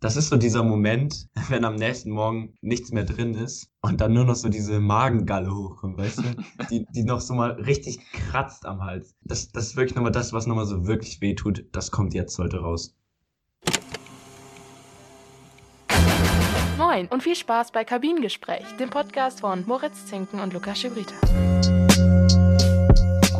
das ist so dieser Moment, wenn am nächsten Morgen nichts mehr drin ist und dann nur noch so diese Magengalle hochkommt, weißt du? Die, die noch so mal richtig kratzt am Hals. Das, das ist wirklich nochmal das, was nochmal so wirklich weh tut. Das kommt jetzt heute raus. Moin und viel Spaß bei Kabinengespräch, dem Podcast von Moritz Zinken und Lukas Schibrita.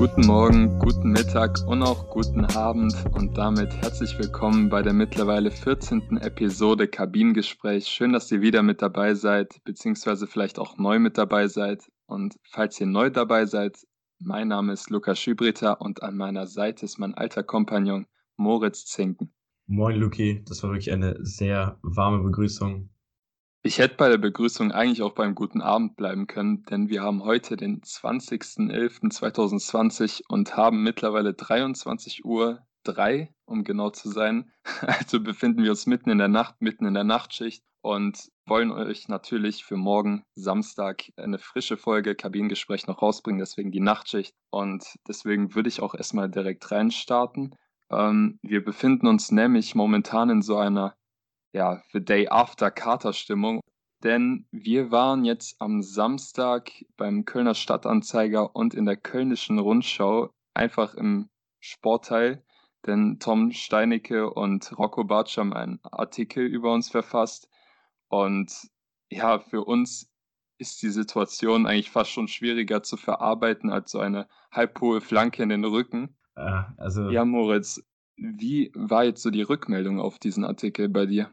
Guten Morgen, guten Mittag und auch guten Abend und damit herzlich willkommen bei der mittlerweile 14. Episode Kabinengespräch. Schön, dass ihr wieder mit dabei seid, beziehungsweise vielleicht auch neu mit dabei seid. Und falls ihr neu dabei seid, mein Name ist Lukas Schübriter und an meiner Seite ist mein alter Kompagnon Moritz Zinken. Moin Luki, das war wirklich eine sehr warme Begrüßung. Ich hätte bei der Begrüßung eigentlich auch beim guten Abend bleiben können, denn wir haben heute den 20.11.2020 und haben mittlerweile 23 Uhr 3, um genau zu sein. Also befinden wir uns mitten in der Nacht, mitten in der Nachtschicht und wollen euch natürlich für morgen Samstag eine frische Folge Kabinengespräch noch rausbringen, deswegen die Nachtschicht. Und deswegen würde ich auch erstmal direkt reinstarten. Ähm, wir befinden uns nämlich momentan in so einer ja, The Day After Katerstimmung. Denn wir waren jetzt am Samstag beim Kölner Stadtanzeiger und in der Kölnischen Rundschau einfach im Sportteil. Denn Tom Steinecke und Rocco Bartsch haben einen Artikel über uns verfasst. Und ja, für uns ist die Situation eigentlich fast schon schwieriger zu verarbeiten als so eine halbhohe Flanke in den Rücken. Also Ja, Moritz, wie war jetzt so die Rückmeldung auf diesen Artikel bei dir?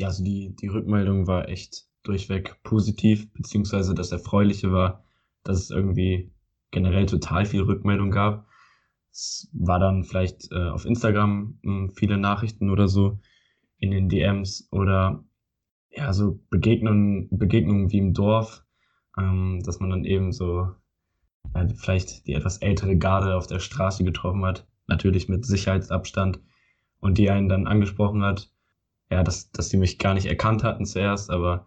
Ja, also die, die Rückmeldung war echt durchweg positiv, beziehungsweise das Erfreuliche war, dass es irgendwie generell total viel Rückmeldung gab. Es war dann vielleicht äh, auf Instagram mh, hm, viele Nachrichten oder so in den DMs oder ja, so Begegnungen, Begegnungen wie im Dorf, ähm, dass man dann eben so ja, vielleicht die etwas ältere Garde auf der Straße getroffen hat, natürlich mit Sicherheitsabstand und die einen dann angesprochen hat, ja, dass, dass die mich gar nicht erkannt hatten zuerst, aber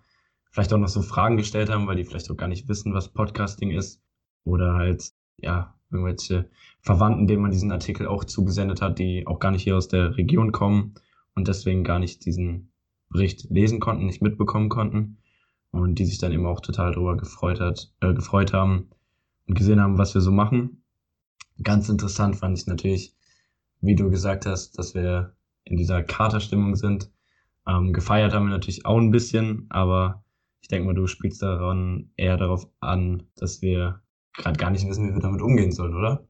vielleicht auch noch so Fragen gestellt haben, weil die vielleicht auch gar nicht wissen, was Podcasting ist. Oder halt, ja, irgendwelche Verwandten, denen man diesen Artikel auch zugesendet hat, die auch gar nicht hier aus der Region kommen und deswegen gar nicht diesen Bericht lesen konnten, nicht mitbekommen konnten und die sich dann eben auch total darüber gefreut hat, äh, gefreut haben und gesehen haben, was wir so machen. Ganz interessant fand ich natürlich, wie du gesagt hast, dass wir in dieser Katerstimmung sind ähm, gefeiert haben wir natürlich auch ein bisschen, aber ich denke mal, du spielst daran eher darauf an, dass wir gerade gar nicht wissen, wie wir damit umgehen sollen, oder?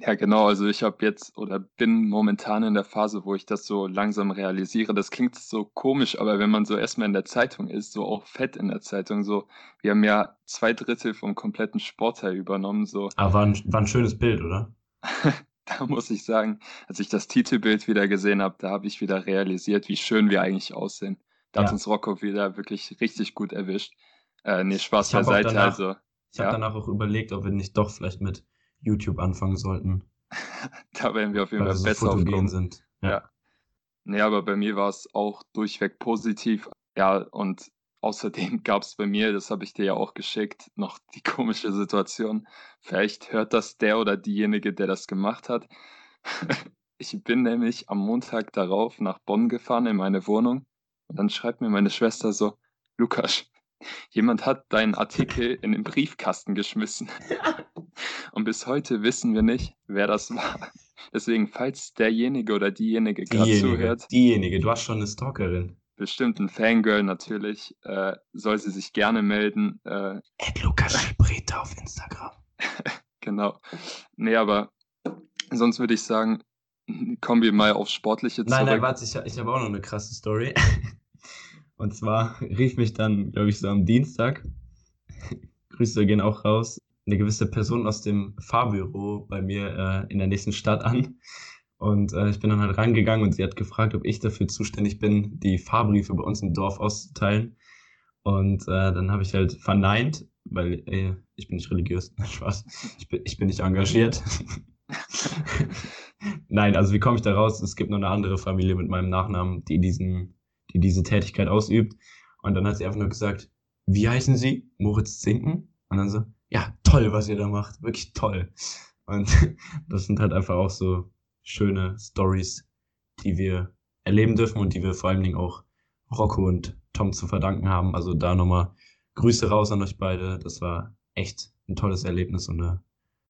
Ja, genau. Also ich habe jetzt oder bin momentan in der Phase, wo ich das so langsam realisiere. Das klingt so komisch, aber wenn man so erstmal in der Zeitung ist, so auch fett in der Zeitung, so, wir haben ja zwei Drittel vom kompletten Sportteil übernommen, so. Aber war ein, war ein schönes Bild, oder? da muss ich sagen, als ich das Titelbild wieder gesehen habe, da habe ich wieder realisiert, wie schön wir eigentlich aussehen. Da ja. hat uns Rocco wieder wirklich richtig gut erwischt. Äh, nee, Spaß beiseite. Danach, also, ich ja. habe danach auch überlegt, ob wir nicht doch vielleicht mit YouTube anfangen sollten. da werden wir auf jeden Fall so besser aufkommen. sind. Ja. ja. Nee, aber bei mir war es auch durchweg positiv. Ja, und Außerdem gab es bei mir, das habe ich dir ja auch geschickt, noch die komische Situation. Vielleicht hört das der oder diejenige, der das gemacht hat. Ich bin nämlich am Montag darauf nach Bonn gefahren in meine Wohnung und dann schreibt mir meine Schwester so, Lukas, jemand hat deinen Artikel in den Briefkasten geschmissen. Und bis heute wissen wir nicht, wer das war. Deswegen, falls derjenige oder diejenige gerade zuhört. Diejenige, du hast schon eine Stalkerin bestimmt ein Fangirl natürlich, äh, soll sie sich gerne melden. Äh, Ed Lukas Schibrita auf Instagram. genau. Nee, aber sonst würde ich sagen, kommen wir mal aufs Sportliche zurück. Nein, nein, warte, ich, ich habe auch noch eine krasse Story. Und zwar rief mich dann, glaube ich, so am Dienstag, Grüße gehen auch raus, eine gewisse Person aus dem Fahrbüro bei mir äh, in der nächsten Stadt an und äh, ich bin dann halt reingegangen und sie hat gefragt, ob ich dafür zuständig bin, die Fahrbriefe bei uns im Dorf auszuteilen. Und äh, dann habe ich halt verneint, weil äh, ich bin nicht religiös. Spaß. Ich bin, ich bin nicht engagiert. Nein, also wie komme ich da raus? Es gibt noch eine andere Familie mit meinem Nachnamen, die diesen, die diese Tätigkeit ausübt. Und dann hat sie einfach nur gesagt, wie heißen Sie? Moritz Zinken? Und dann so, ja, toll, was ihr da macht. Wirklich toll. Und das sind halt einfach auch so schöne Stories, die wir erleben dürfen und die wir vor allen Dingen auch Rocco und Tom zu verdanken haben. Also da nochmal Grüße raus an euch beide. Das war echt ein tolles Erlebnis und eine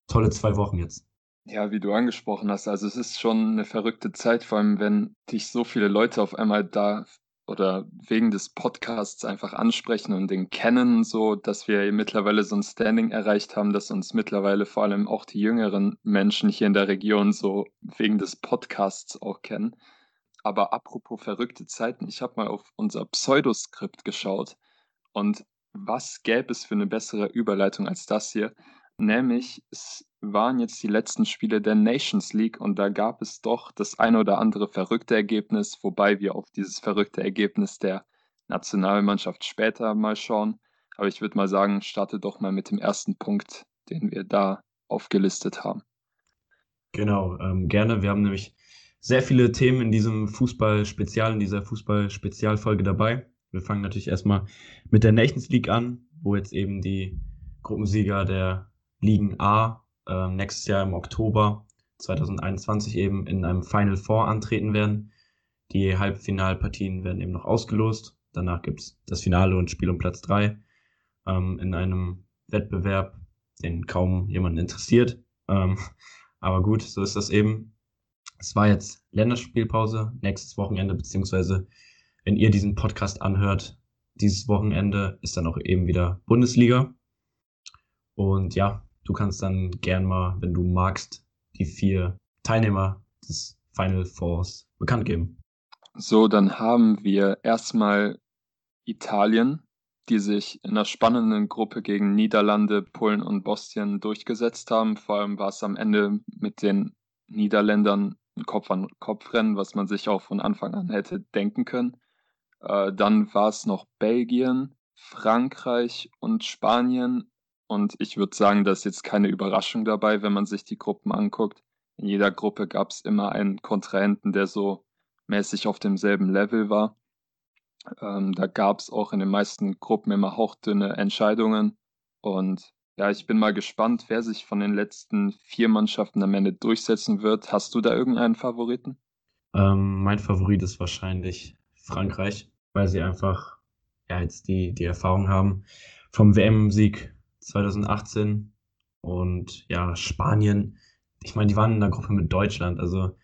tolle zwei Wochen jetzt. Ja, wie du angesprochen hast, also es ist schon eine verrückte Zeit, vor allem wenn dich so viele Leute auf einmal da oder wegen des Podcasts einfach ansprechen und den kennen, so dass wir mittlerweile so ein Standing erreicht haben, dass uns mittlerweile vor allem auch die jüngeren Menschen hier in der Region so wegen des Podcasts auch kennen. Aber apropos verrückte Zeiten, ich habe mal auf unser Pseudoskript geschaut und was gäbe es für eine bessere Überleitung als das hier? Nämlich, es waren jetzt die letzten Spiele der Nations League und da gab es doch das ein oder andere verrückte Ergebnis, wobei wir auf dieses verrückte Ergebnis der Nationalmannschaft später mal schauen. Aber ich würde mal sagen, starte doch mal mit dem ersten Punkt, den wir da aufgelistet haben. Genau, ähm, gerne. Wir haben nämlich sehr viele Themen in diesem Fußball-Spezial, in dieser Fußball-Spezialfolge dabei. Wir fangen natürlich erstmal mit der Nations League an, wo jetzt eben die Gruppensieger der Ligen A äh, nächstes Jahr im Oktober 2021 eben in einem Final Four antreten werden. Die Halbfinalpartien werden eben noch ausgelost. Danach gibt es das Finale und Spiel um Platz 3 ähm, in einem Wettbewerb, den kaum jemanden interessiert. Ähm, aber gut, so ist das eben. Es war jetzt Länderspielpause, nächstes Wochenende, beziehungsweise wenn ihr diesen Podcast anhört, dieses Wochenende ist dann auch eben wieder Bundesliga. Und ja, du kannst dann gern mal, wenn du magst, die vier Teilnehmer des Final Fours bekannt geben. So, dann haben wir erstmal Italien, die sich in einer spannenden Gruppe gegen Niederlande, Polen und Bosnien durchgesetzt haben. Vor allem war es am Ende mit den Niederländern ein Kopf-an-Kopf-Rennen, was man sich auch von Anfang an hätte denken können. Äh, dann war es noch Belgien, Frankreich und Spanien. Und ich würde sagen, da ist jetzt keine Überraschung dabei, wenn man sich die Gruppen anguckt. In jeder Gruppe gab es immer einen Kontrahenten, der so mäßig auf demselben Level war. Ähm, da gab es auch in den meisten Gruppen immer hauchdünne Entscheidungen. Und ja, ich bin mal gespannt, wer sich von den letzten vier Mannschaften am Ende durchsetzen wird. Hast du da irgendeinen Favoriten? Ähm, mein Favorit ist wahrscheinlich Frankreich, weil sie einfach ja, jetzt die, die Erfahrung haben vom WM-Sieg 2018 und ja, Spanien. Ich meine, die waren in der Gruppe mit Deutschland, also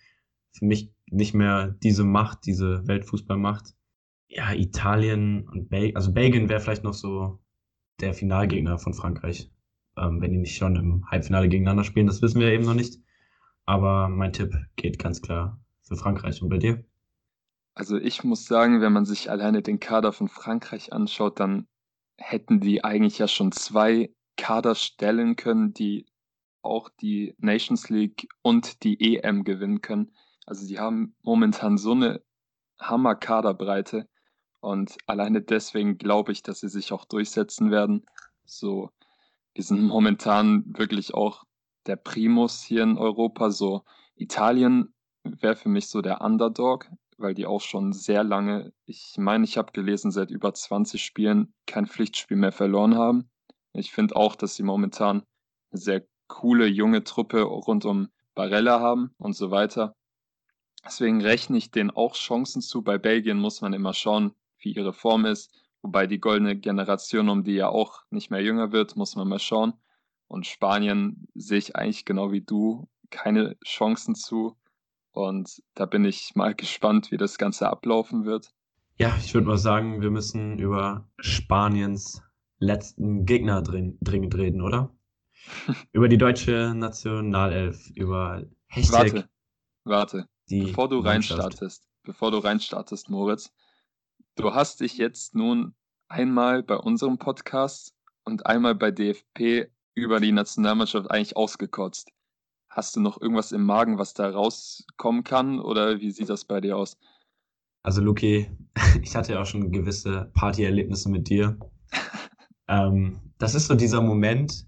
für mich nicht mehr diese Macht, diese Weltfußballmacht. Ja, Italien und Belgien, also Belgien wäre vielleicht noch so der Finalgegner von Frankreich, ähm, wenn die nicht schon im Halbfinale gegeneinander spielen, das wissen wir eben noch nicht. Aber mein Tipp geht ganz klar für Frankreich. Und bei dir? Also ich muss sagen, wenn man sich alleine den Kader von Frankreich anschaut, dann hätten die eigentlich ja schon zwei Kader stellen können, die auch die Nations League und die EM gewinnen können. Also die haben momentan so eine Hammer-Kaderbreite und alleine deswegen glaube ich, dass sie sich auch durchsetzen werden. So, wir sind momentan wirklich auch der Primus hier in Europa. So, Italien wäre für mich so der Underdog weil die auch schon sehr lange, ich meine, ich habe gelesen, seit über 20 Spielen kein Pflichtspiel mehr verloren haben. Ich finde auch, dass sie momentan eine sehr coole junge Truppe rund um Barella haben und so weiter. Deswegen rechne ich denen auch Chancen zu. Bei Belgien muss man immer schauen, wie ihre Form ist. Wobei die goldene Generation, um die ja auch nicht mehr jünger wird, muss man mal schauen. Und Spanien sehe ich eigentlich genau wie du keine Chancen zu. Und da bin ich mal gespannt, wie das Ganze ablaufen wird. Ja, ich würde mal sagen, wir müssen über Spaniens letzten Gegner dringend reden, oder? über die deutsche Nationalelf, über Hashtag. Warte, warte. bevor du reinstartest, bevor du reinstartest, Moritz, du hast dich jetzt nun einmal bei unserem Podcast und einmal bei DFP über die Nationalmannschaft eigentlich ausgekotzt. Hast du noch irgendwas im Magen, was da rauskommen kann? Oder wie sieht das bei dir aus? Also, Luki, ich hatte ja auch schon gewisse Partyerlebnisse mit dir. ähm, das ist so dieser Moment,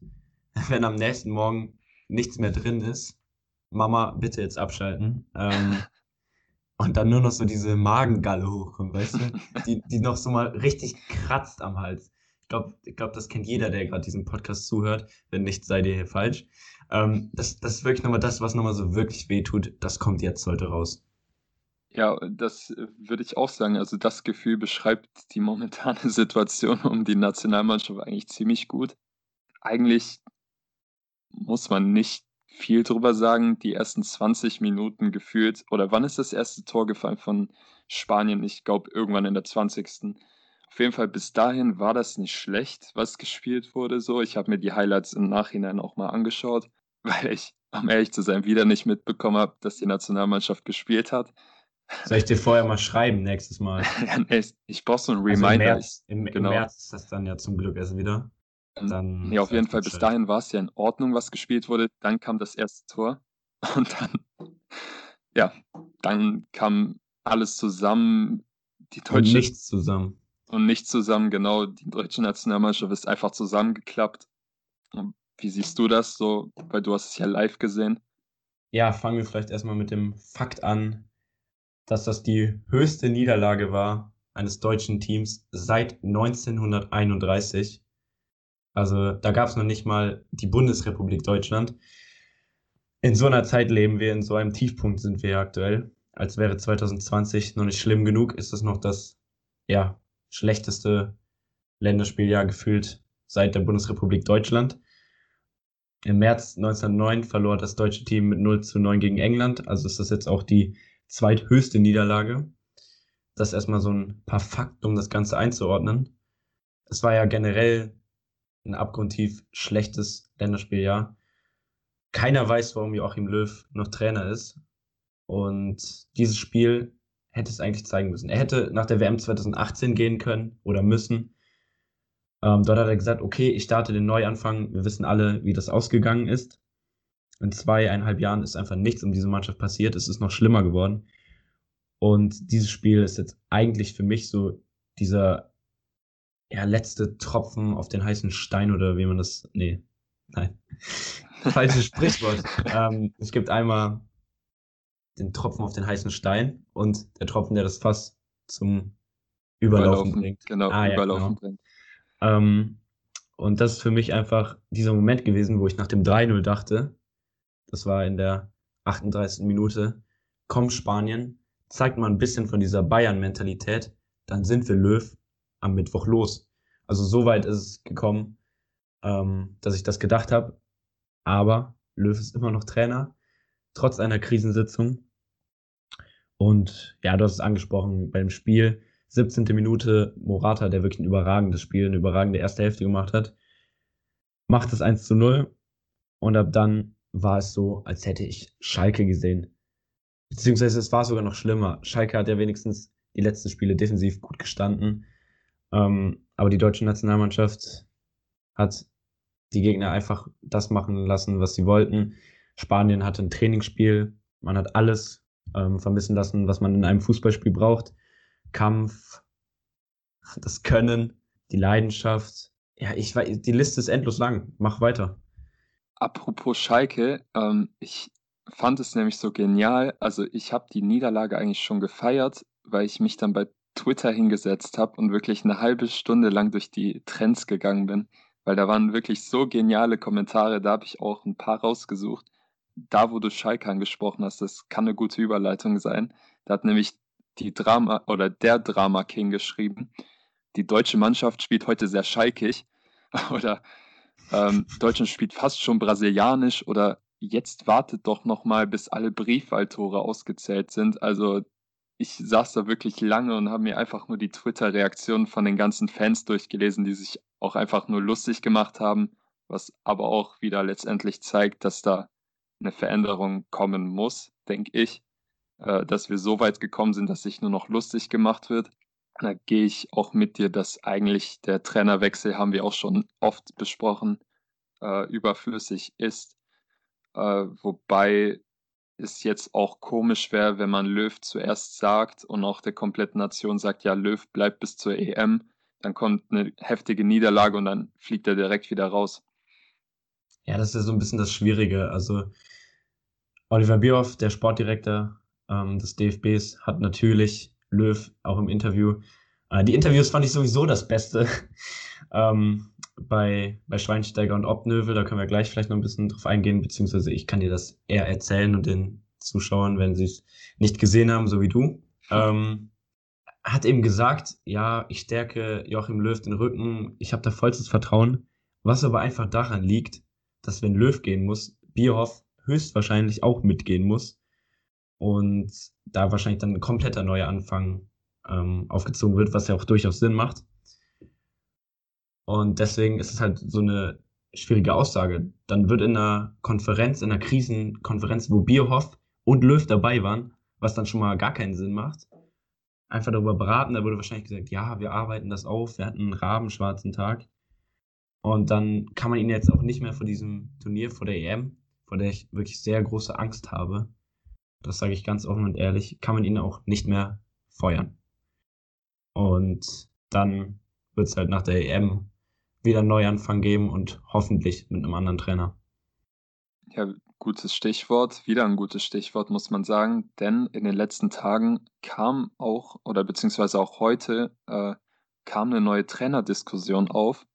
wenn am nächsten Morgen nichts mehr drin ist. Mama, bitte jetzt abschalten. Ähm, und dann nur noch so diese Magengalle hochkommt, weißt du? Die, die noch so mal richtig kratzt am Hals. Ich glaube, ich glaub, das kennt jeder, der gerade diesen Podcast zuhört. Wenn nicht, seid ihr hier falsch. Ähm, das, das ist wirklich nochmal das, was nochmal so wirklich wehtut. Das kommt jetzt heute raus. Ja, das äh, würde ich auch sagen. Also das Gefühl beschreibt die momentane Situation um die Nationalmannschaft eigentlich ziemlich gut. Eigentlich muss man nicht viel drüber sagen. Die ersten 20 Minuten gefühlt, oder wann ist das erste Tor gefallen von Spanien? Ich glaube, irgendwann in der 20. Auf jeden Fall bis dahin war das nicht schlecht, was gespielt wurde. So, ich habe mir die Highlights im Nachhinein auch mal angeschaut, weil ich, um ehrlich zu sein, wieder nicht mitbekommen habe, dass die Nationalmannschaft gespielt hat. Soll ich dir vorher mal schreiben nächstes Mal? ja, nee, ich brauche so einen Reminder. Also im, März, im, genau. Im März ist das dann ja zum Glück erst wieder. Dann ja, auf jeden Fall, bis dahin war es ja in Ordnung, was gespielt wurde. Dann kam das erste Tor und dann, ja, dann kam alles zusammen. Die deutsche, und nichts zusammen. Und nichts zusammen, genau. Die deutsche Nationalmannschaft ist einfach zusammengeklappt. Und wie siehst du das so? Weil du hast es ja live gesehen. Ja, fangen wir vielleicht erstmal mit dem Fakt an, dass das die höchste Niederlage war eines deutschen Teams seit 1931. Also da gab es noch nicht mal die Bundesrepublik Deutschland. In so einer Zeit leben wir, in so einem Tiefpunkt sind wir aktuell. Als wäre 2020 noch nicht schlimm genug, ist es noch das ja, schlechteste Länderspieljahr gefühlt seit der Bundesrepublik Deutschland. Im März 1909 verlor das deutsche Team mit 0 zu 9 gegen England. Also ist das jetzt auch die zweithöchste Niederlage. Das erstmal so ein paar Fakten, um das Ganze einzuordnen. Es war ja generell ein abgrundtief schlechtes Länderspieljahr. Keiner weiß, warum Joachim Löw noch Trainer ist. Und dieses Spiel hätte es eigentlich zeigen müssen. Er hätte nach der WM 2018 gehen können oder müssen. Ähm, dort hat er gesagt, okay, ich starte den Neuanfang. Wir wissen alle, wie das ausgegangen ist. In zweieinhalb Jahren ist einfach nichts um diese Mannschaft passiert. Es ist noch schlimmer geworden. Und dieses Spiel ist jetzt eigentlich für mich so dieser ja, letzte Tropfen auf den heißen Stein oder wie man das. Nee, nein. Falsches Sprichwort. ähm, es gibt einmal den Tropfen auf den heißen Stein und der Tropfen, der das Fass zum Überlaufen, Überlaufen bringt. Genau, ah, Überlaufen ja, genau. bringt. Ähm, und das ist für mich einfach dieser Moment gewesen, wo ich nach dem 3-0 dachte, das war in der 38. Minute, komm Spanien, zeigt mal ein bisschen von dieser Bayern-Mentalität, dann sind wir Löw am Mittwoch los. Also so weit ist es gekommen, ähm, dass ich das gedacht habe. Aber Löw ist immer noch Trainer, trotz einer Krisensitzung. Und ja, du hast es angesprochen beim Spiel. 17. Minute Morata, der wirklich ein überragendes Spiel, eine überragende erste Hälfte gemacht hat, macht es 1 zu 0. Und ab dann war es so, als hätte ich Schalke gesehen. Beziehungsweise es war sogar noch schlimmer. Schalke hat ja wenigstens die letzten Spiele defensiv gut gestanden. Ähm, aber die deutsche Nationalmannschaft hat die Gegner einfach das machen lassen, was sie wollten. Spanien hatte ein Trainingsspiel. Man hat alles ähm, vermissen lassen, was man in einem Fußballspiel braucht. Kampf, das Können, die Leidenschaft. Ja, ich weiß, die Liste ist endlos lang. Mach weiter. Apropos Schalke, ähm, ich fand es nämlich so genial. Also ich habe die Niederlage eigentlich schon gefeiert, weil ich mich dann bei Twitter hingesetzt habe und wirklich eine halbe Stunde lang durch die Trends gegangen bin, weil da waren wirklich so geniale Kommentare. Da habe ich auch ein paar rausgesucht. Da, wo du Schalke angesprochen hast, das kann eine gute Überleitung sein. Da hat nämlich die Drama oder der Drama King geschrieben. Die deutsche Mannschaft spielt heute sehr schalkig oder ähm, Deutschland spielt fast schon brasilianisch oder jetzt wartet doch noch mal, bis alle Briefwahltore ausgezählt sind. Also ich saß da wirklich lange und habe mir einfach nur die Twitter-Reaktionen von den ganzen Fans durchgelesen, die sich auch einfach nur lustig gemacht haben, was aber auch wieder letztendlich zeigt, dass da eine Veränderung kommen muss, denke ich, äh, dass wir so weit gekommen sind, dass sich nur noch lustig gemacht wird. Da gehe ich auch mit dir, dass eigentlich der Trainerwechsel, haben wir auch schon oft besprochen, äh, überflüssig ist. Äh, wobei es jetzt auch komisch wäre, wenn man Löw zuerst sagt und auch der kompletten Nation sagt, ja, Löw bleibt bis zur EM. Dann kommt eine heftige Niederlage und dann fliegt er direkt wieder raus. Ja, das ist ja so ein bisschen das Schwierige. Also Oliver Bierhoff, der Sportdirektor ähm, des DFBs, hat natürlich Löw auch im Interview. Äh, die Interviews fand ich sowieso das Beste ähm, bei, bei Schweinsteiger und Obnövel. Da können wir gleich vielleicht noch ein bisschen drauf eingehen, beziehungsweise ich kann dir das eher erzählen und den Zuschauern, wenn sie es nicht gesehen haben, so wie du. Ähm, hat eben gesagt, ja, ich stärke Joachim Löw den Rücken, ich habe da vollstes Vertrauen, was aber einfach daran liegt, dass wenn Löw gehen muss, Bierhoff höchstwahrscheinlich auch mitgehen muss und da wahrscheinlich dann ein kompletter neuer Anfang ähm, aufgezogen wird, was ja auch durchaus Sinn macht. Und deswegen ist es halt so eine schwierige Aussage. Dann wird in einer Konferenz, in einer Krisenkonferenz, wo Bierhoff und Löw dabei waren, was dann schon mal gar keinen Sinn macht, einfach darüber beraten. Da wurde wahrscheinlich gesagt, ja, wir arbeiten das auf, wir hatten einen rabenschwarzen Tag. Und dann kann man ihn jetzt auch nicht mehr vor diesem Turnier, vor der EM, vor der ich wirklich sehr große Angst habe, das sage ich ganz offen und ehrlich, kann man ihn auch nicht mehr feuern. Und dann wird es halt nach der EM wieder einen Neuanfang geben und hoffentlich mit einem anderen Trainer. Ja, gutes Stichwort, wieder ein gutes Stichwort, muss man sagen, denn in den letzten Tagen kam auch, oder beziehungsweise auch heute, äh, kam eine neue Trainerdiskussion auf,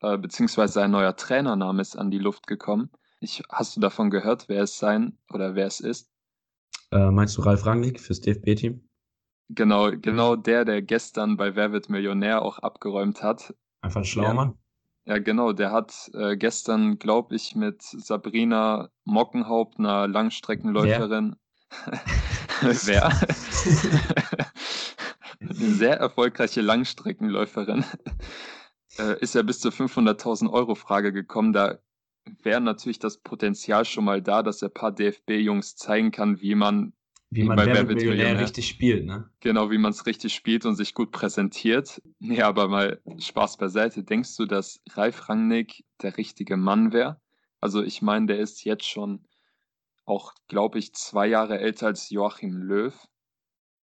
äh, beziehungsweise ein neuer Trainername ist an die Luft gekommen. Ich, hast du davon gehört, wer es sein oder wer es ist? Äh, meinst du Ralf Rangnick fürs DFB-Team? Genau, genau der, der gestern bei Wer wird Millionär auch abgeräumt hat. Einfach ein schlauer ja. Mann. Ja, genau. Der hat äh, gestern, glaube ich, mit Sabrina Mockenhaupt, einer Langstreckenläuferin. Wer? Eine sehr erfolgreiche Langstreckenläuferin. Äh, ist ja bis zur 500.000 Euro Frage gekommen. Da wäre natürlich das Potenzial schon mal da, dass er ein paar DFB-Jungs zeigen kann, wie man wie man bei Wer wird Millionär richtig spielt, ne? Genau, wie man es richtig spielt und sich gut präsentiert. Nee, aber mal Spaß beiseite. Denkst du, dass Ralf Rangnick der richtige Mann wäre? Also ich meine, der ist jetzt schon auch, glaube ich, zwei Jahre älter als Joachim Löw.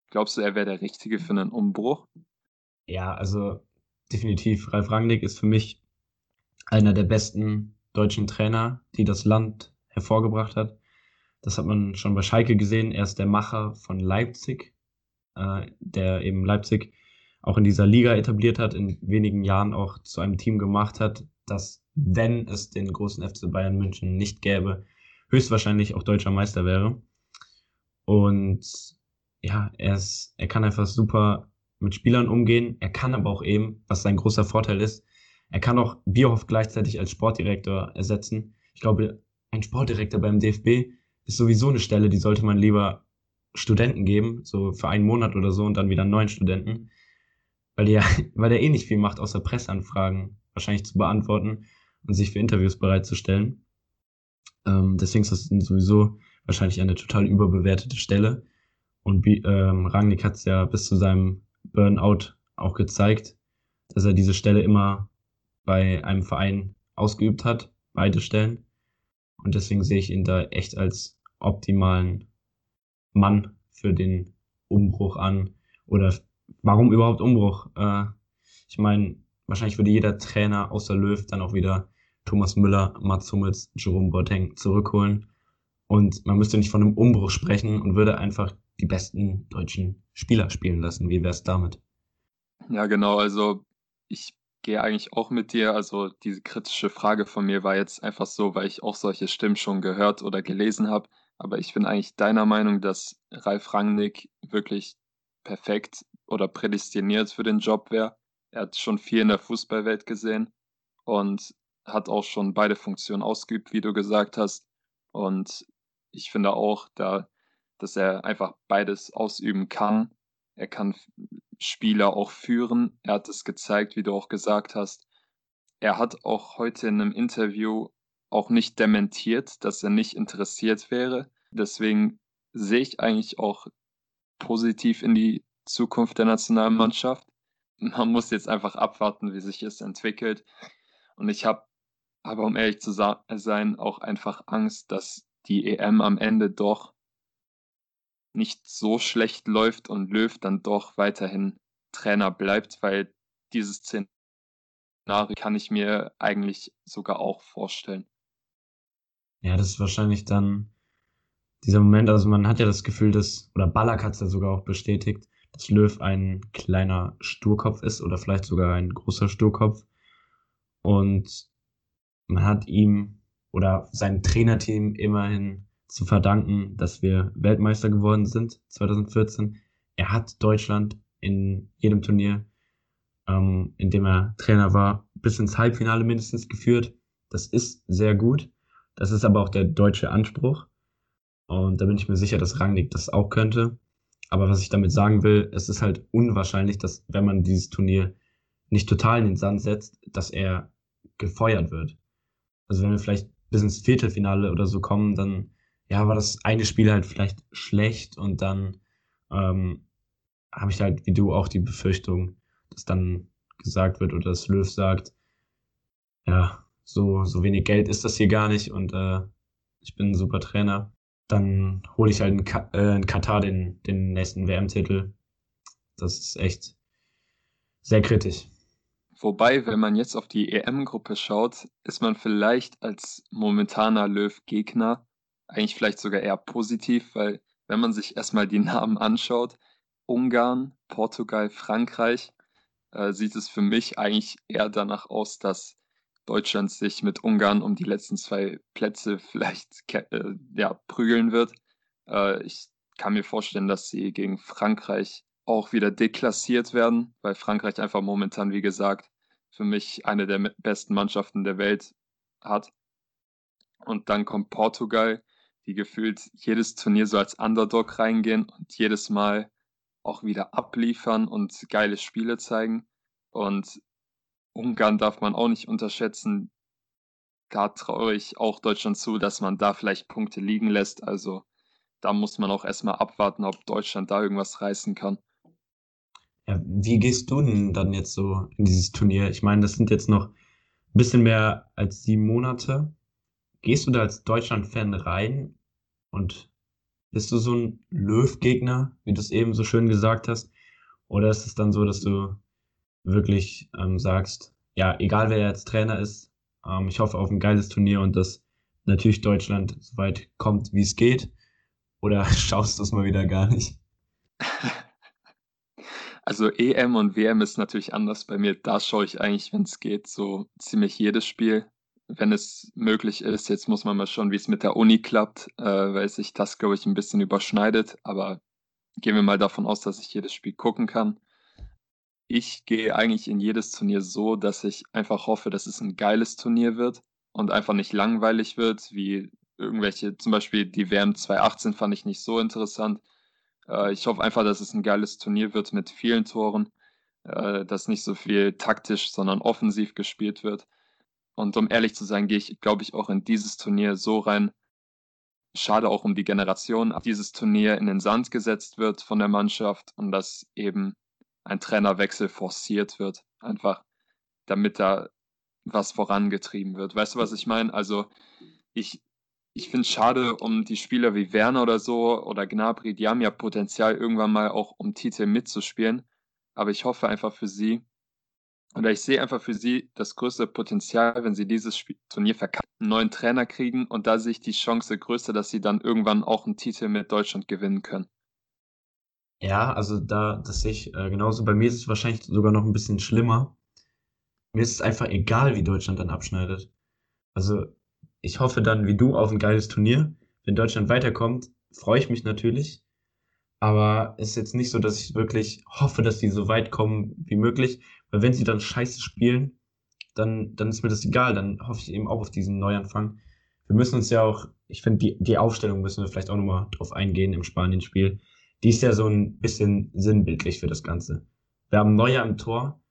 Glaubst du, er wäre der Richtige für einen Umbruch? Ja, also definitiv. Ralf Rangnick ist für mich einer der besten deutschen Trainer, die das Land hervorgebracht hat. Das hat man schon bei Schalke gesehen. Er ist der Macher von Leipzig, äh, der eben Leipzig auch in dieser Liga etabliert hat, in wenigen Jahren auch zu einem Team gemacht hat, das, wenn es den großen FC Bayern München nicht gäbe, höchstwahrscheinlich auch deutscher Meister wäre. Und ja, er, ist, er kann einfach super mit Spielern umgehen. Er kann aber auch eben, was sein großer Vorteil ist, er kann auch Bierhoff gleichzeitig als Sportdirektor ersetzen. Ich glaube, ein Sportdirektor beim DFB ist sowieso eine Stelle, die sollte man lieber Studenten geben, so für einen Monat oder so und dann wieder neuen Studenten, weil der, weil der eh nicht viel macht, außer Presseanfragen wahrscheinlich zu beantworten und sich für Interviews bereitzustellen. Ähm, deswegen ist das sowieso wahrscheinlich eine total überbewertete Stelle. Und ähm, Rangnick hat es ja bis zu seinem Burnout auch gezeigt, dass er diese Stelle immer bei einem Verein ausgeübt hat, beide Stellen. Und deswegen sehe ich ihn da echt als optimalen Mann für den Umbruch an? Oder warum überhaupt Umbruch? Äh, ich meine, wahrscheinlich würde jeder Trainer außer Löw dann auch wieder Thomas Müller, Mats Hummels, Jerome Boateng zurückholen. Und man müsste nicht von einem Umbruch sprechen und würde einfach die besten deutschen Spieler spielen lassen. Wie wäre es damit? Ja, genau. Also ich gehe eigentlich auch mit dir. Also diese kritische Frage von mir war jetzt einfach so, weil ich auch solche Stimmen schon gehört oder gelesen habe. Aber ich bin eigentlich deiner Meinung, dass Ralf Rangnick wirklich perfekt oder prädestiniert für den Job wäre. Er hat schon viel in der Fußballwelt gesehen und hat auch schon beide Funktionen ausgeübt, wie du gesagt hast. Und ich finde auch, da, dass er einfach beides ausüben kann. Er kann Spieler auch führen. Er hat es gezeigt, wie du auch gesagt hast. Er hat auch heute in einem Interview auch nicht dementiert, dass er nicht interessiert wäre. Deswegen sehe ich eigentlich auch positiv in die Zukunft der Nationalmannschaft. Man muss jetzt einfach abwarten, wie sich es entwickelt. Und ich habe aber, um ehrlich zu sein, auch einfach Angst, dass die EM am Ende doch nicht so schlecht läuft und Löw dann doch weiterhin Trainer bleibt, weil dieses Szenario kann ich mir eigentlich sogar auch vorstellen. Ja, das ist wahrscheinlich dann dieser Moment, also man hat ja das Gefühl, dass, oder Ballack hat es ja sogar auch bestätigt, dass Löw ein kleiner Sturkopf ist oder vielleicht sogar ein großer Sturkopf. Und man hat ihm oder seinem Trainerteam immerhin zu verdanken, dass wir Weltmeister geworden sind 2014. Er hat Deutschland in jedem Turnier, ähm, in dem er Trainer war, bis ins Halbfinale mindestens geführt. Das ist sehr gut. Das ist aber auch der deutsche Anspruch. Und da bin ich mir sicher, dass Rangnick das auch könnte. Aber was ich damit sagen will, es ist halt unwahrscheinlich, dass wenn man dieses Turnier nicht total in den Sand setzt, dass er gefeuert wird. Also wenn wir vielleicht bis ins Viertelfinale oder so kommen, dann ja, war das eine Spiel halt vielleicht schlecht und dann ähm, habe ich halt wie du auch die Befürchtung, dass dann gesagt wird oder dass Löw sagt, ja, so, so wenig Geld ist das hier gar nicht und äh, ich bin ein super Trainer. Dann hole ich halt in, Ka äh, in Katar den, den nächsten WM-Titel. Das ist echt sehr kritisch. Wobei, wenn man jetzt auf die EM-Gruppe schaut, ist man vielleicht als momentaner Löw-Gegner eigentlich vielleicht sogar eher positiv, weil wenn man sich erstmal die Namen anschaut, Ungarn, Portugal, Frankreich, äh, sieht es für mich eigentlich eher danach aus, dass Deutschland sich mit Ungarn um die letzten zwei Plätze vielleicht äh, ja, prügeln wird. Äh, ich kann mir vorstellen, dass sie gegen Frankreich auch wieder deklassiert werden, weil Frankreich einfach momentan, wie gesagt, für mich eine der besten Mannschaften der Welt hat. Und dann kommt Portugal, die gefühlt jedes Turnier so als Underdog reingehen und jedes Mal auch wieder abliefern und geile Spiele zeigen. Und Ungarn darf man auch nicht unterschätzen. Da traue ich auch Deutschland zu, dass man da vielleicht Punkte liegen lässt. Also da muss man auch erstmal abwarten, ob Deutschland da irgendwas reißen kann. Ja, wie gehst du denn dann jetzt so in dieses Turnier? Ich meine, das sind jetzt noch ein bisschen mehr als sieben Monate. Gehst du da als Deutschland-Fan rein und bist du so ein Löw-Gegner, wie du es eben so schön gesagt hast? Oder ist es dann so, dass du wirklich ähm, sagst, ja, egal wer jetzt Trainer ist, ähm, ich hoffe auf ein geiles Turnier und dass natürlich Deutschland so weit kommt, wie es geht? Oder schaust du es mal wieder gar nicht? Also EM und WM ist natürlich anders bei mir. Da schaue ich eigentlich, wenn es geht, so ziemlich jedes Spiel, wenn es möglich ist. Jetzt muss man mal schauen, wie es mit der Uni klappt, äh, weil sich das, glaube ich, ein bisschen überschneidet. Aber gehen wir mal davon aus, dass ich jedes Spiel gucken kann. Ich gehe eigentlich in jedes Turnier so, dass ich einfach hoffe, dass es ein geiles Turnier wird und einfach nicht langweilig wird, wie irgendwelche, zum Beispiel die WM 2018 fand ich nicht so interessant. Äh, ich hoffe einfach, dass es ein geiles Turnier wird mit vielen Toren, äh, dass nicht so viel taktisch, sondern offensiv gespielt wird. Und um ehrlich zu sein, gehe ich, glaube ich, auch in dieses Turnier so rein. Schade auch um die Generation, dieses Turnier in den Sand gesetzt wird von der Mannschaft und dass eben ein Trainerwechsel forciert wird, einfach damit da was vorangetrieben wird. Weißt du, was ich meine? Also ich, ich finde es schade um die Spieler wie Werner oder so oder Gnabry, die haben ja Potenzial irgendwann mal auch um Titel mitzuspielen, aber ich hoffe einfach für sie oder ich sehe einfach für sie das größte Potenzial, wenn sie dieses Spiel, Turnier verkacken, einen neuen Trainer kriegen und da sehe ich die Chance größer, dass sie dann irgendwann auch einen Titel mit Deutschland gewinnen können. Ja, also da, das sehe ich äh, genauso. Bei mir ist es wahrscheinlich sogar noch ein bisschen schlimmer. Mir ist es einfach egal, wie Deutschland dann abschneidet. Also ich hoffe dann, wie du, auf ein geiles Turnier. Wenn Deutschland weiterkommt, freue ich mich natürlich. Aber es ist jetzt nicht so, dass ich wirklich hoffe, dass die so weit kommen wie möglich. Weil wenn sie dann scheiße spielen, dann, dann ist mir das egal. Dann hoffe ich eben auch auf diesen Neuanfang. Wir müssen uns ja auch, ich finde, die, die Aufstellung müssen wir vielleicht auch nochmal drauf eingehen im Spanien-Spiel die ist ja so ein bisschen sinnbildlich für das Ganze. Wir haben Neuer im Tor,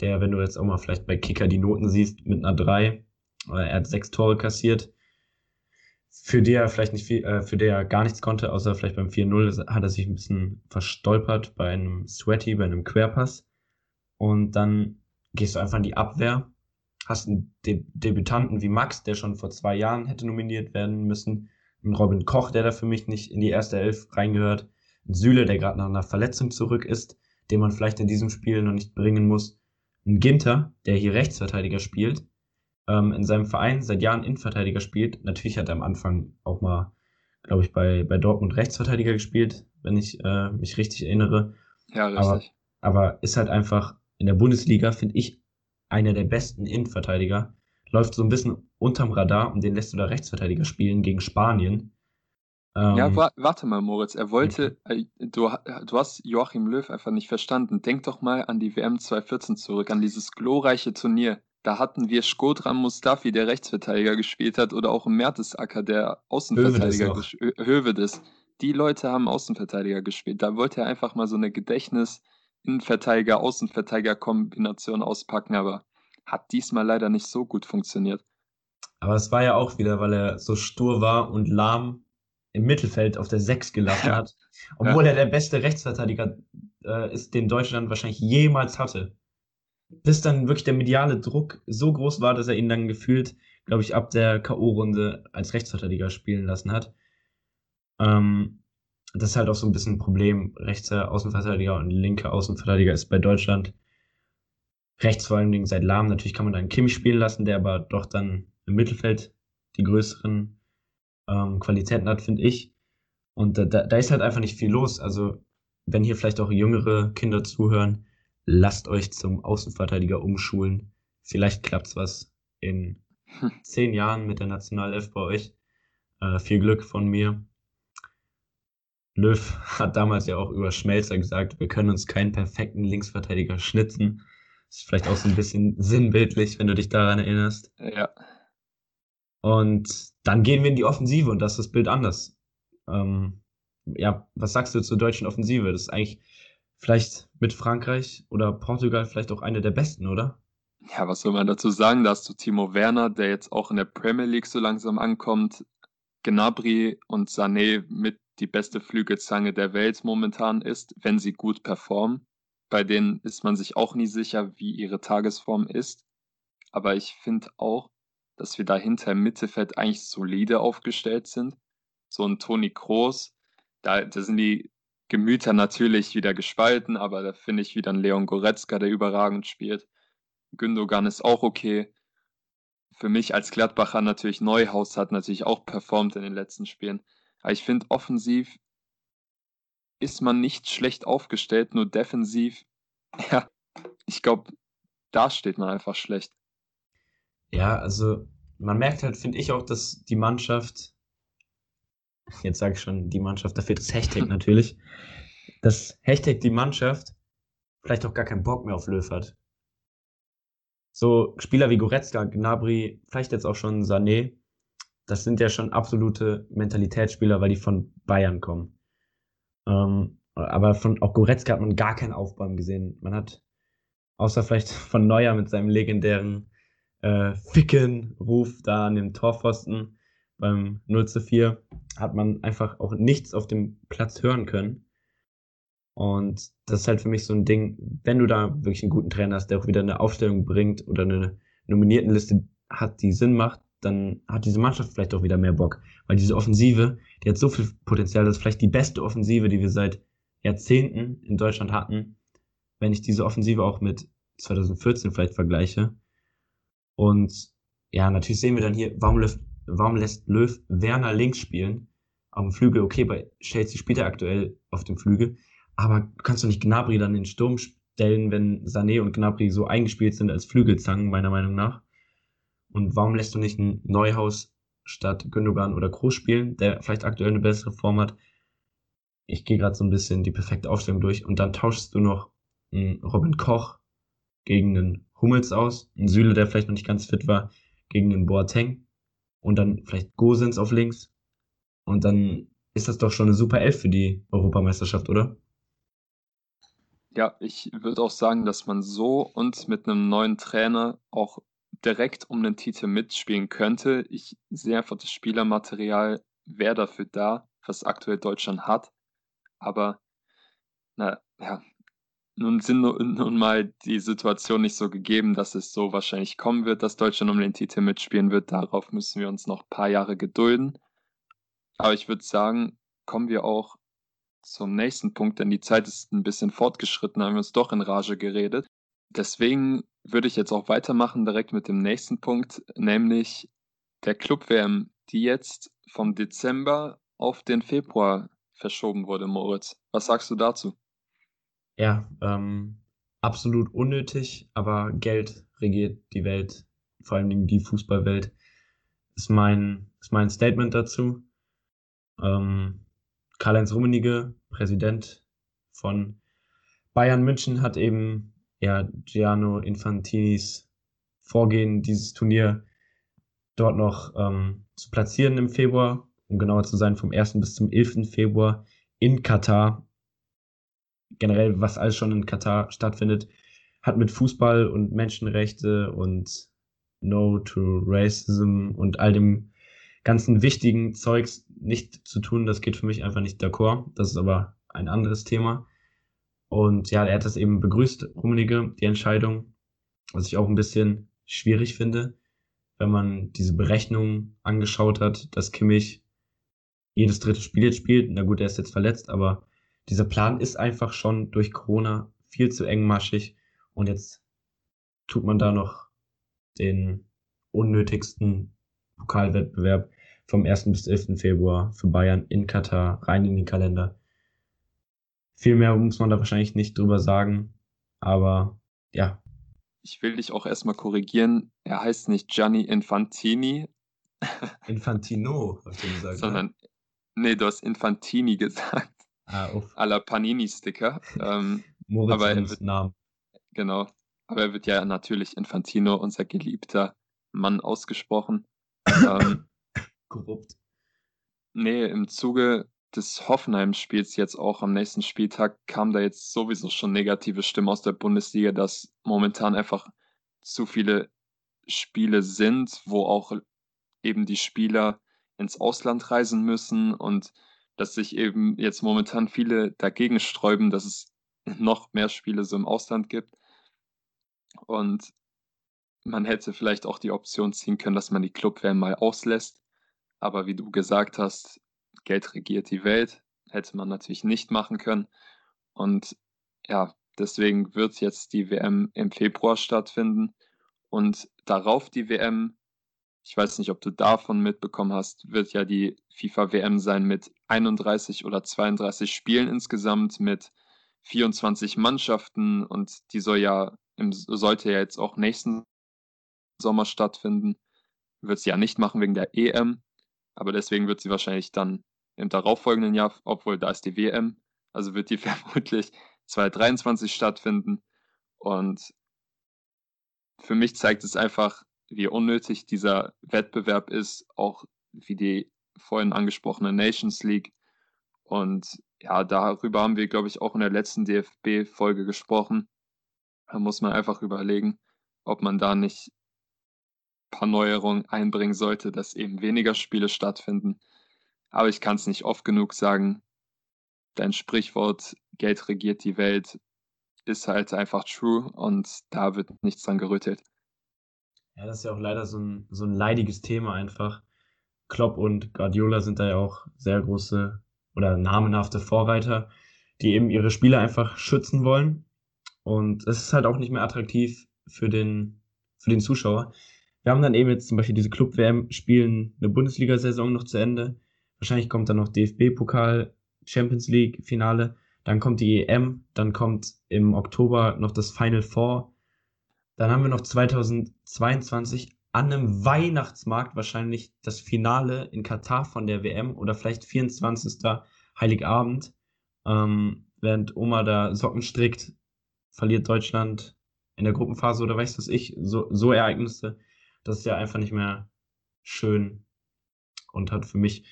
der, wenn du jetzt auch mal vielleicht bei Kicker die Noten siehst, mit einer 3, er hat sechs Tore kassiert, für die er vielleicht nicht viel, äh, für der er gar nichts konnte, außer vielleicht beim 4-0 hat er sich ein bisschen verstolpert bei einem Sweaty, bei einem Querpass. Und dann gehst du einfach in die Abwehr, hast einen De Debütanten wie Max, der schon vor zwei Jahren hätte nominiert werden müssen, einen Robin Koch, der da für mich nicht in die erste Elf reingehört, ein Süle, der gerade nach einer Verletzung zurück ist, den man vielleicht in diesem Spiel noch nicht bringen muss. Ein Ginter, der hier Rechtsverteidiger spielt, ähm, in seinem Verein seit Jahren Innenverteidiger spielt. Natürlich hat er am Anfang auch mal, glaube ich, bei, bei Dortmund Rechtsverteidiger gespielt, wenn ich äh, mich richtig erinnere. Ja, richtig. Aber, aber ist halt einfach in der Bundesliga, finde ich, einer der besten Innenverteidiger. Läuft so ein bisschen unterm Radar und den lässt du da Rechtsverteidiger spielen gegen Spanien Ähm, ja, wa warte mal, Moritz. Er wollte, okay. äh, du, du hast Joachim Löw einfach nicht verstanden. Denk doch mal an die WM 2014 zurück, an dieses glorreiche Turnier. Da hatten wir Skodran Mustafi, der Rechtsverteidiger gespielt hat, oder auch Mertesacker, der Außenverteidiger Hövedes. Die Leute haben Außenverteidiger gespielt. Da wollte er einfach mal so eine Gedächtnis-Innenverteidiger-Außenverteidiger-Kombination auspacken, aber hat diesmal leider nicht so gut funktioniert. Aber es war ja auch wieder, weil er so stur war und lahm im Mittelfeld auf der 6 gelassen hat. Obwohl ja. er der beste Rechtsverteidiger äh, ist, den Deutschland wahrscheinlich jemals hatte. Bis dann wirklich der mediale Druck so groß war, dass er ihn dann gefühlt, glaube ich, ab der K.O.-Runde als Rechtsverteidiger spielen lassen hat. Ähm, das ist halt auch so ein bisschen ein Problem. Rechter Außenverteidiger und linker Außenverteidiger ist bei Deutschland rechts vor allen Dingen seit Lahm. Natürlich kann man dann Kimmich spielen lassen, der aber doch dann im Mittelfeld die größeren ähm, Qualitäten hat, finde ich. Und da, da ist halt einfach nicht viel los. Also, wenn hier vielleicht auch jüngere Kinder zuhören, lasst euch zum Außenverteidiger umschulen. Vielleicht klappt's was in hm. zehn Jahren mit der Nationalelf bei euch. Äh, viel Glück von mir. Löw hat damals ja auch über Schmelzer gesagt, wir können uns keinen perfekten Linksverteidiger schnitzen. Das ist vielleicht auch so ein bisschen sinnbildlich, wenn du dich daran erinnerst. Ja. Und dann gehen wir in die Offensive und das ist das Bild anders. Ähm, ja, was sagst du zur deutschen Offensive? Das ist eigentlich vielleicht mit Frankreich oder Portugal vielleicht auch eine der besten, oder? Ja, was soll man dazu sagen? Da hast du Timo Werner, der jetzt auch in der Premier League so langsam ankommt. Gnabry und Sané mit die beste Flügelzange der Welt momentan ist, wenn sie gut performen. Bei denen ist man sich auch nie sicher, wie ihre Tagesform ist. Aber ich finde auch, dass wir dahinter im Mittelfeld eigentlich solide aufgestellt sind. So ein Toni Kroos, da, da sind die Gemüter natürlich wieder gespalten, aber da finde ich wieder einen Leon Goretzka, der überragend spielt. Gündogan ist auch okay. Für mich als Gladbacher natürlich Neuhaus hat natürlich auch performt in den letzten Spielen. Aber ich finde, offensiv ist man nicht schlecht aufgestellt, nur defensiv, ja, ich glaube, da steht man einfach schlecht. Ja, also man merkt halt, finde ich auch, dass die Mannschaft, jetzt sage ich schon die Mannschaft, da fehlt das Hashtag natürlich, dass Hashtag die Mannschaft vielleicht auch gar keinen Bock mehr auf Löw hat. So Spieler wie Goretzka, Gnabry, vielleicht jetzt auch schon Sané, das sind ja schon absolute Mentalitätsspieler, weil die von Bayern kommen. Ähm, aber von auch Goretzka hat man gar keinen Aufbäumen gesehen. Man hat außer vielleicht von Neuer mit seinem legendären äh, Ficken-Ruf da an dem Torpfosten beim 0 zu 4 hat man einfach auch nichts auf dem Platz hören können. Und das ist halt für mich so ein Ding, wenn du da wirklich einen guten Trainer hast, der auch wieder eine Aufstellung bringt oder eine Nominiertenliste hat, die Sinn macht, dann hat diese Mannschaft vielleicht auch wieder mehr Bock. Weil diese Offensive, die hat so viel Potenzial, das ist vielleicht die beste Offensive, die wir seit Jahrzehnten in Deutschland hatten. Wenn ich diese Offensive auch mit 2014 vielleicht vergleiche, und ja, natürlich sehen wir dann hier, warum, lässt, warum lässt Löw Werner links spielen? Auf dem Flügel, okay, bei Chelsea spielt er aktuell auf dem Flügel, aber du kannst doch nicht Gnabry dann in den Sturm stellen, wenn Sané und Gnabry so eingespielt sind als Flügelzangen, meiner Meinung nach. Und warum lässt du nicht ein Neuhaus statt Gündogan oder Kroos spielen, der vielleicht aktuell eine bessere Form hat? Ich gehe gerade so ein bisschen die perfekte Aufstellung durch und dann tauschst du noch einen Robin Koch gegen einen Hummels aus, ein Süle, der vielleicht noch nicht ganz fit war, gegen den Boateng und dann vielleicht Gosens auf links. Und dann ist das doch schon eine super Elf für die Europameisterschaft, oder? Ja, ich würde auch sagen, dass man so und mit einem neuen Trainer auch direkt um den Titel mitspielen könnte. Ich sehe einfach das Spielermaterial wäre dafür da, was aktuell Deutschland hat. Aber na ja, nun sind nun mal die Situation nicht so gegeben, dass es so wahrscheinlich kommen wird, dass Deutschland um den Titel mitspielen wird. Darauf müssen wir uns noch ein paar Jahre gedulden. Aber ich würde sagen, kommen wir auch zum nächsten Punkt, denn die Zeit ist ein bisschen fortgeschritten, haben wir uns doch in Rage geredet. Deswegen würde ich jetzt auch weitermachen direkt mit dem nächsten Punkt, nämlich der Club-WM, die jetzt vom Dezember auf den Februar verschoben wurde, Moritz. Was sagst du dazu? Ja, ähm, absolut unnötig, aber Geld regiert die Welt, vor allen Dingen die Fußballwelt, ist mein, ist mein Statement dazu. Ähm, Karl-Heinz Rummenigge, Präsident von Bayern München, hat eben ja Gianno Infantinis Vorgehen, dieses Turnier dort noch ähm, zu platzieren im Februar, um genauer zu sein, vom 1. bis zum 11. Februar in Katar. Generell, was alles schon in Katar stattfindet, hat mit Fußball und Menschenrechte und No to Racism und all dem ganzen wichtigen Zeugs nicht zu tun. Das geht für mich einfach nicht d'accord. Das ist aber ein anderes Thema. Und ja, er hat das eben begrüßt, Rummenigge, die Entscheidung, was ich auch ein bisschen schwierig finde, wenn man diese Berechnung angeschaut hat, dass Kimmich jedes dritte Spiel jetzt spielt. Na gut, er ist jetzt verletzt, aber dieser Plan ist einfach schon durch Corona viel zu engmaschig und jetzt tut man da noch den unnötigsten Pokalwettbewerb vom 1. bis 11. Februar für Bayern in Katar rein in den Kalender. Viel mehr muss man da wahrscheinlich nicht drüber sagen, aber ja. Ich will dich auch erstmal korrigieren. Er heißt nicht Gianni Infantini. Infantino, hast du gesagt. Ne? Sondern, nee, du hast Infantini gesagt. Ah, uff. Aller Panini-Sticker. Ähm, Moritz aber er wird, Namen. Genau. Aber er wird ja natürlich Infantino, unser geliebter Mann, ausgesprochen. ähm, Korrupt. Nee, im Zuge des Hoffenheim-Spiels jetzt auch am nächsten Spieltag kam da jetzt sowieso schon negative Stimmen aus der Bundesliga, dass momentan einfach zu viele Spiele sind, wo auch eben die Spieler ins Ausland reisen müssen und dass sich eben jetzt momentan viele dagegen sträuben, dass es noch mehr Spiele so im Ausland gibt. Und man hätte vielleicht auch die Option ziehen können, dass man die Clubwärme mal auslässt. Aber wie du gesagt hast, Geld regiert die Welt. Hätte man natürlich nicht machen können. Und ja, deswegen wird jetzt die WM im Februar stattfinden. Und darauf die WM, ich weiß nicht, ob du davon mitbekommen hast, wird ja die FIFA-WM sein mit 31 oder 32 Spielen insgesamt, mit 24 Mannschaften und die soll ja im, sollte ja jetzt auch nächsten Sommer stattfinden. Wird sie ja nicht machen wegen der EM, aber deswegen wird sie wahrscheinlich dann im darauffolgenden Jahr, obwohl da ist die WM, also wird die vermutlich 2023 stattfinden. Und für mich zeigt es einfach, wie unnötig dieser Wettbewerb ist, auch wie die vorhin angesprochene Nations League. Und ja, darüber haben wir, glaube ich, auch in der letzten DFB-Folge gesprochen. Da muss man einfach überlegen, ob man da nicht ein paar Neuerungen einbringen sollte, dass eben weniger Spiele stattfinden. Aber ich kann es nicht oft genug sagen. Dein Sprichwort, Geld regiert die Welt, ist halt einfach true und da wird nichts dran gerüttelt. Ja, das ist ja auch leider so ein, so ein leidiges Thema einfach. Klopp und Guardiola sind da ja auch sehr große oder namenhafte Vorreiter, die eben ihre Spieler einfach schützen wollen. Und es ist halt auch nicht mehr attraktiv für den, für den Zuschauer. Wir haben dann eben jetzt zum Beispiel diese Club-WM, spielen eine Bundesliga-Saison noch zu Ende. Wahrscheinlich kommt dann noch DFB-Pokal, Champions League-Finale. Dann kommt die EM, dann kommt im Oktober noch das Final Four. Dann haben wir noch 2022 an einem Weihnachtsmarkt wahrscheinlich das Finale in Katar von der WM oder vielleicht 24. Heiligabend. Ähm, während Oma da Socken strickt, verliert Deutschland in der Gruppenphase oder weiß was ich, so, so Ereignisse. Das ist ja einfach nicht mehr schön und hat für mich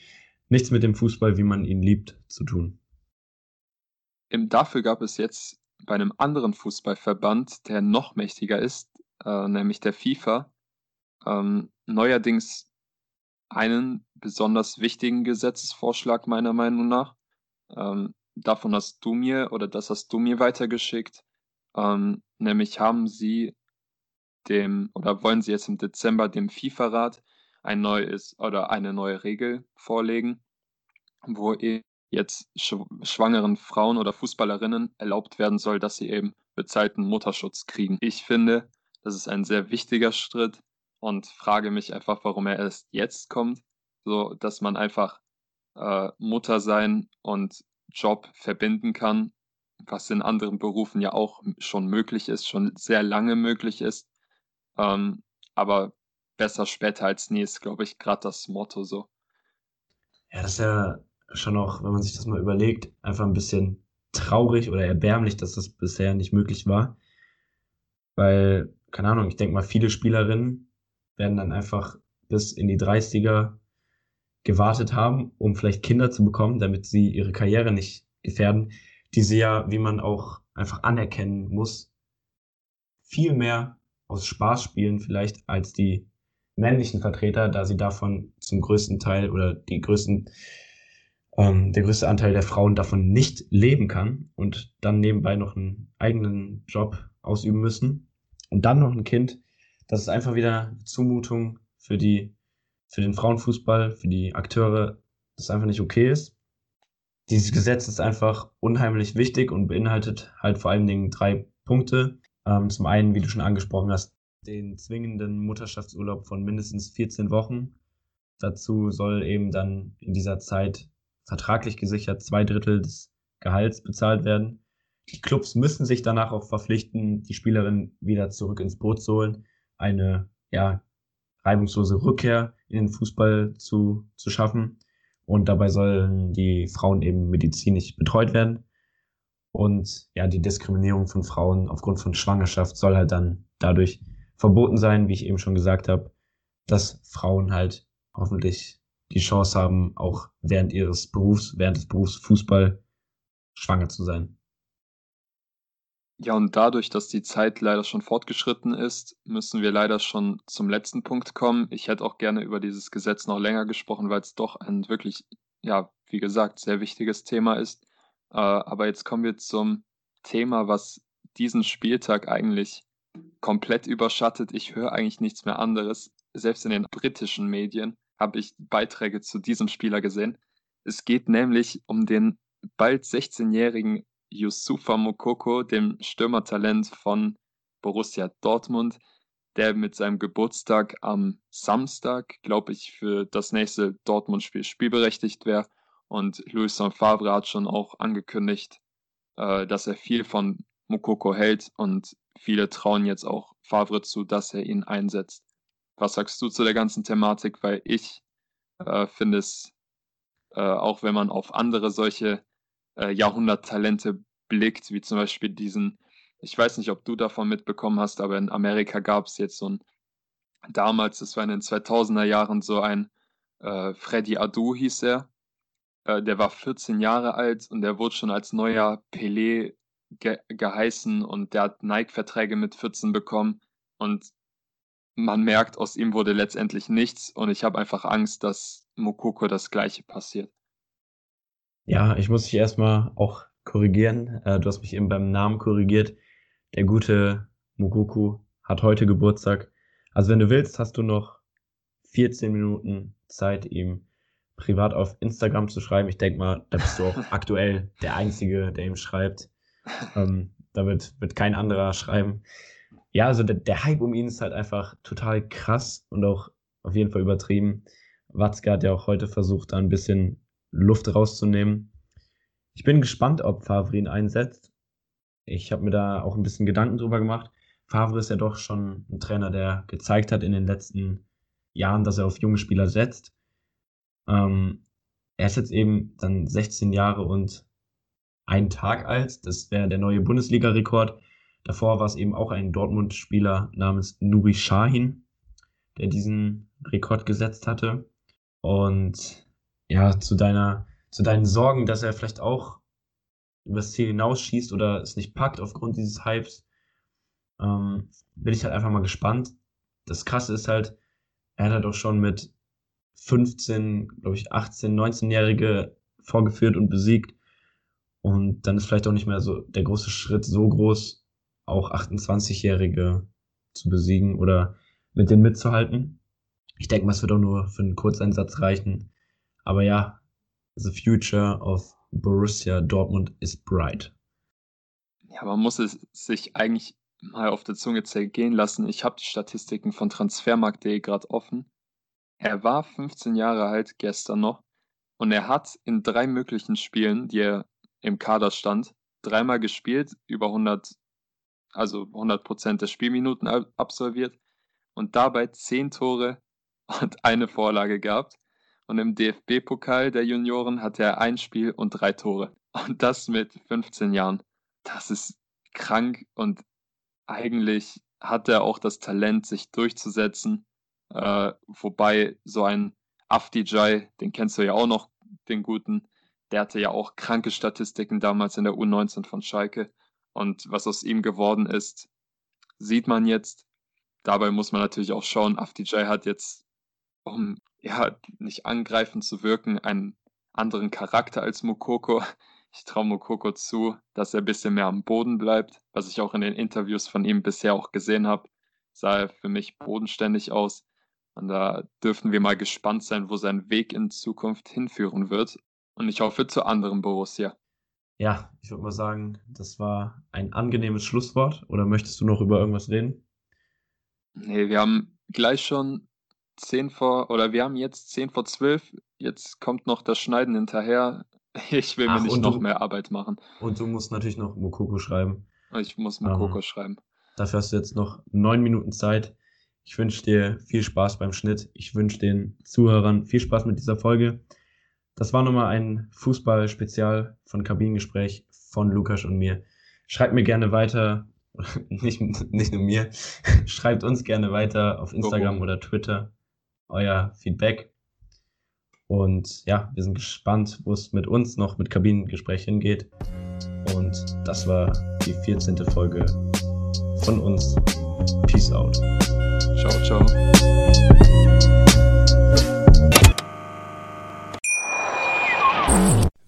nichts mit dem Fußball, wie man ihn liebt, zu tun. Dafür gab es jetzt bei einem anderen Fußballverband, der noch mächtiger ist, äh, nämlich der FIFA, ähm, neuerdings einen besonders wichtigen Gesetzesvorschlag meiner Meinung nach. Ähm, davon hast du mir oder das hast du mir weitergeschickt. Ähm, nämlich haben sie dem oder wollen sie jetzt im Dezember dem FIFA-Rat ein neues oder eine neue Regel vorlegen, wo jetzt schwangeren Frauen oder Fußballerinnen erlaubt werden soll, dass sie eben bezahlten Mutterschutz kriegen. Ich finde, das ist ein sehr wichtiger Schritt und frage mich einfach, warum er erst jetzt kommt, so dass man einfach äh, Mutter sein und Job verbinden kann, was in anderen Berufen ja auch schon möglich ist, schon sehr lange möglich ist. Ähm, aber besser später als nie ist, glaube ich, gerade das Motto so. Ja, das ist ja schon auch, wenn man sich das mal überlegt, einfach ein bisschen traurig oder erbärmlich, dass das bisher nicht möglich war. Weil, keine Ahnung, ich denke mal, viele Spielerinnen werden dann einfach bis in die 30er gewartet haben, um vielleicht Kinder zu bekommen, damit sie ihre Karriere nicht gefährden, die sie ja, wie man auch einfach anerkennen muss, viel mehr aus Spaß spielen vielleicht als die männlichen Vertreter, da sie davon zum größten Teil oder die größten ähm, der größte Anteil der Frauen davon nicht leben kann und dann nebenbei noch einen eigenen Job ausüben müssen und dann noch ein Kind, das ist einfach wieder eine Zumutung für die, für den Frauenfußball, für die Akteure, das einfach nicht okay ist. Dieses Gesetz ist einfach unheimlich wichtig und beinhaltet halt vor allen Dingen drei Punkte. Ähm, zum einen, wie du schon angesprochen hast, den zwingenden Mutterschaftsurlaub von mindestens 14 Wochen. Dazu soll eben dann in dieser Zeit vertraglich gesichert zwei Drittel des Gehalts bezahlt werden. Die Clubs müssen sich danach auch verpflichten, die Spielerin wieder zurück ins Boot zu holen, eine ja, reibungslose Rückkehr in den Fußball zu, zu schaffen. Und dabei sollen die Frauen eben medizinisch betreut werden. Und ja, die Diskriminierung von Frauen aufgrund von Schwangerschaft soll halt dann dadurch verboten sein, wie ich eben schon gesagt habe, dass Frauen halt hoffentlich die Chance haben, auch während ihres Berufs, während des Berufs Fußball schwanger zu sein. Ja, und dadurch, dass die Zeit leider schon fortgeschritten ist, müssen wir leider schon zum letzten Punkt kommen. Ich hätte auch gerne über dieses Gesetz noch länger gesprochen, weil es doch ein wirklich, ja, wie gesagt, sehr wichtiges Thema ist. Äh, aber jetzt kommen wir zum Thema, was diesen Spieltag eigentlich komplett überschattet. Ich höre eigentlich nichts mehr anderes. Selbst in den britischen Medien habe ich Beiträge zu diesem Spieler gesehen. Es geht nämlich um den bald 16-jährigen Yusufa Mokoko, dem Stürmertalent von Borussia Dortmund, der mit seinem Geburtstag am Samstag, glaube ich, für das nächste Dortmund-Spiel spielberechtigt wäre. Und Louis Favre hat schon auch angekündigt, äh, dass er viel von Mokoko hält und viele trauen jetzt auch Favre zu, dass er ihn einsetzt. Was sagst du zu der ganzen Thematik? Weil ich äh, finde es, äh, auch wenn man auf andere solche äh, Jahrhunderttalente blickt, wie zum Beispiel diesen, ich weiß nicht, ob du davon mitbekommen hast, aber in Amerika gab es jetzt so ein, damals, das war in den 2000er Jahren, so ein äh, Freddy Adu hieß er. Äh, der war 14 Jahre alt und der wurde schon als neuer Pelé ge geheißen und der hat Nike-Verträge mit 14 bekommen. Und man merkt, aus ihm wurde letztendlich nichts und ich habe einfach Angst, dass Mokoko das gleiche passiert. Ja, ich muss dich erstmal auch korrigieren. Äh, du hast mich eben beim Namen korrigiert. Der gute Mokoko hat heute Geburtstag. Also wenn du willst, hast du noch 14 Minuten Zeit, ihm privat auf Instagram zu schreiben. Ich denke mal, da bist du auch aktuell der Einzige, der ihm schreibt. Ähm, da wird, wird kein anderer schreiben ja, also der, der Hype um ihn ist halt einfach total krass und auch auf jeden Fall übertrieben. Watzke hat ja auch heute versucht, da ein bisschen Luft rauszunehmen. Ich bin gespannt, ob Favre ihn einsetzt. Ich habe mir da auch ein bisschen Gedanken drüber gemacht. Favre ist ja doch schon ein Trainer, der gezeigt hat in den letzten Jahren, dass er auf junge Spieler setzt. Ähm, er ist jetzt eben dann 16 Jahre und einen Tag alt. Das wäre der neue Bundesliga-Rekord. Davor war es eben auch ein Dortmund-Spieler namens Nuri Shahin, der diesen Rekord gesetzt hatte. Und ja, zu deiner, zu deinen Sorgen, dass er vielleicht auch übers Ziel hinausschießt oder es nicht packt aufgrund dieses Hypes, ähm, bin ich halt einfach mal gespannt. Das Krasse ist halt, er hat halt auch schon mit 15, glaube ich, 18, 19-Jährige vorgeführt und besiegt. Und dann ist vielleicht auch nicht mehr so der große Schritt so groß, auch 28-Jährige zu besiegen oder mit denen mitzuhalten. Ich denke mal, es wird auch nur für einen Kurzeinsatz reichen. Aber ja, the future of Borussia Dortmund is bright. Ja, man muss es sich eigentlich mal auf der Zunge zergehen lassen. Ich habe die Statistiken von Transfermarkt.de gerade offen. Er war 15 Jahre alt gestern noch und er hat in drei möglichen Spielen, die er im Kader stand, dreimal gespielt, über 100 also 100% der Spielminuten absolviert und dabei 10 Tore und eine Vorlage gehabt. Und im DFB-Pokal der Junioren hatte er ein Spiel und drei Tore. Und das mit 15 Jahren. Das ist krank und eigentlich hat er auch das Talent, sich durchzusetzen. Äh, wobei so ein Afdijay, den kennst du ja auch noch, den guten, der hatte ja auch kranke Statistiken damals in der U19 von Schalke. Und was aus ihm geworden ist, sieht man jetzt. Dabei muss man natürlich auch schauen, Afdijay hat jetzt, um ja nicht angreifend zu wirken, einen anderen Charakter als Mokoko. Ich traue Mokoko zu, dass er ein bisschen mehr am Boden bleibt, was ich auch in den Interviews von ihm bisher auch gesehen habe. Sah er für mich bodenständig aus. Und da dürfen wir mal gespannt sein, wo sein Weg in Zukunft hinführen wird. Und ich hoffe zu anderen Borussia. Ja, ich würde mal sagen, das war ein angenehmes Schlusswort. Oder möchtest du noch über irgendwas reden? Nee, wir haben gleich schon 10 vor, oder wir haben jetzt 10 vor 12. Jetzt kommt noch das Schneiden hinterher. Ich will Ach, mir nicht noch du, mehr Arbeit machen. Und du musst natürlich noch Mokoko schreiben. Ich muss Mokoko ähm, schreiben. Dafür hast du jetzt noch neun Minuten Zeit. Ich wünsche dir viel Spaß beim Schnitt. Ich wünsche den Zuhörern viel Spaß mit dieser Folge. Das war nochmal ein Fußball-Spezial von Kabinengespräch von Lukas und mir. Schreibt mir gerne weiter, nicht, nicht nur mir, schreibt uns gerne weiter auf Instagram oder Twitter euer Feedback. Und ja, wir sind gespannt, wo es mit uns noch mit Kabinengespräch hingeht. Und das war die 14. Folge von uns. Peace out. Ciao, ciao.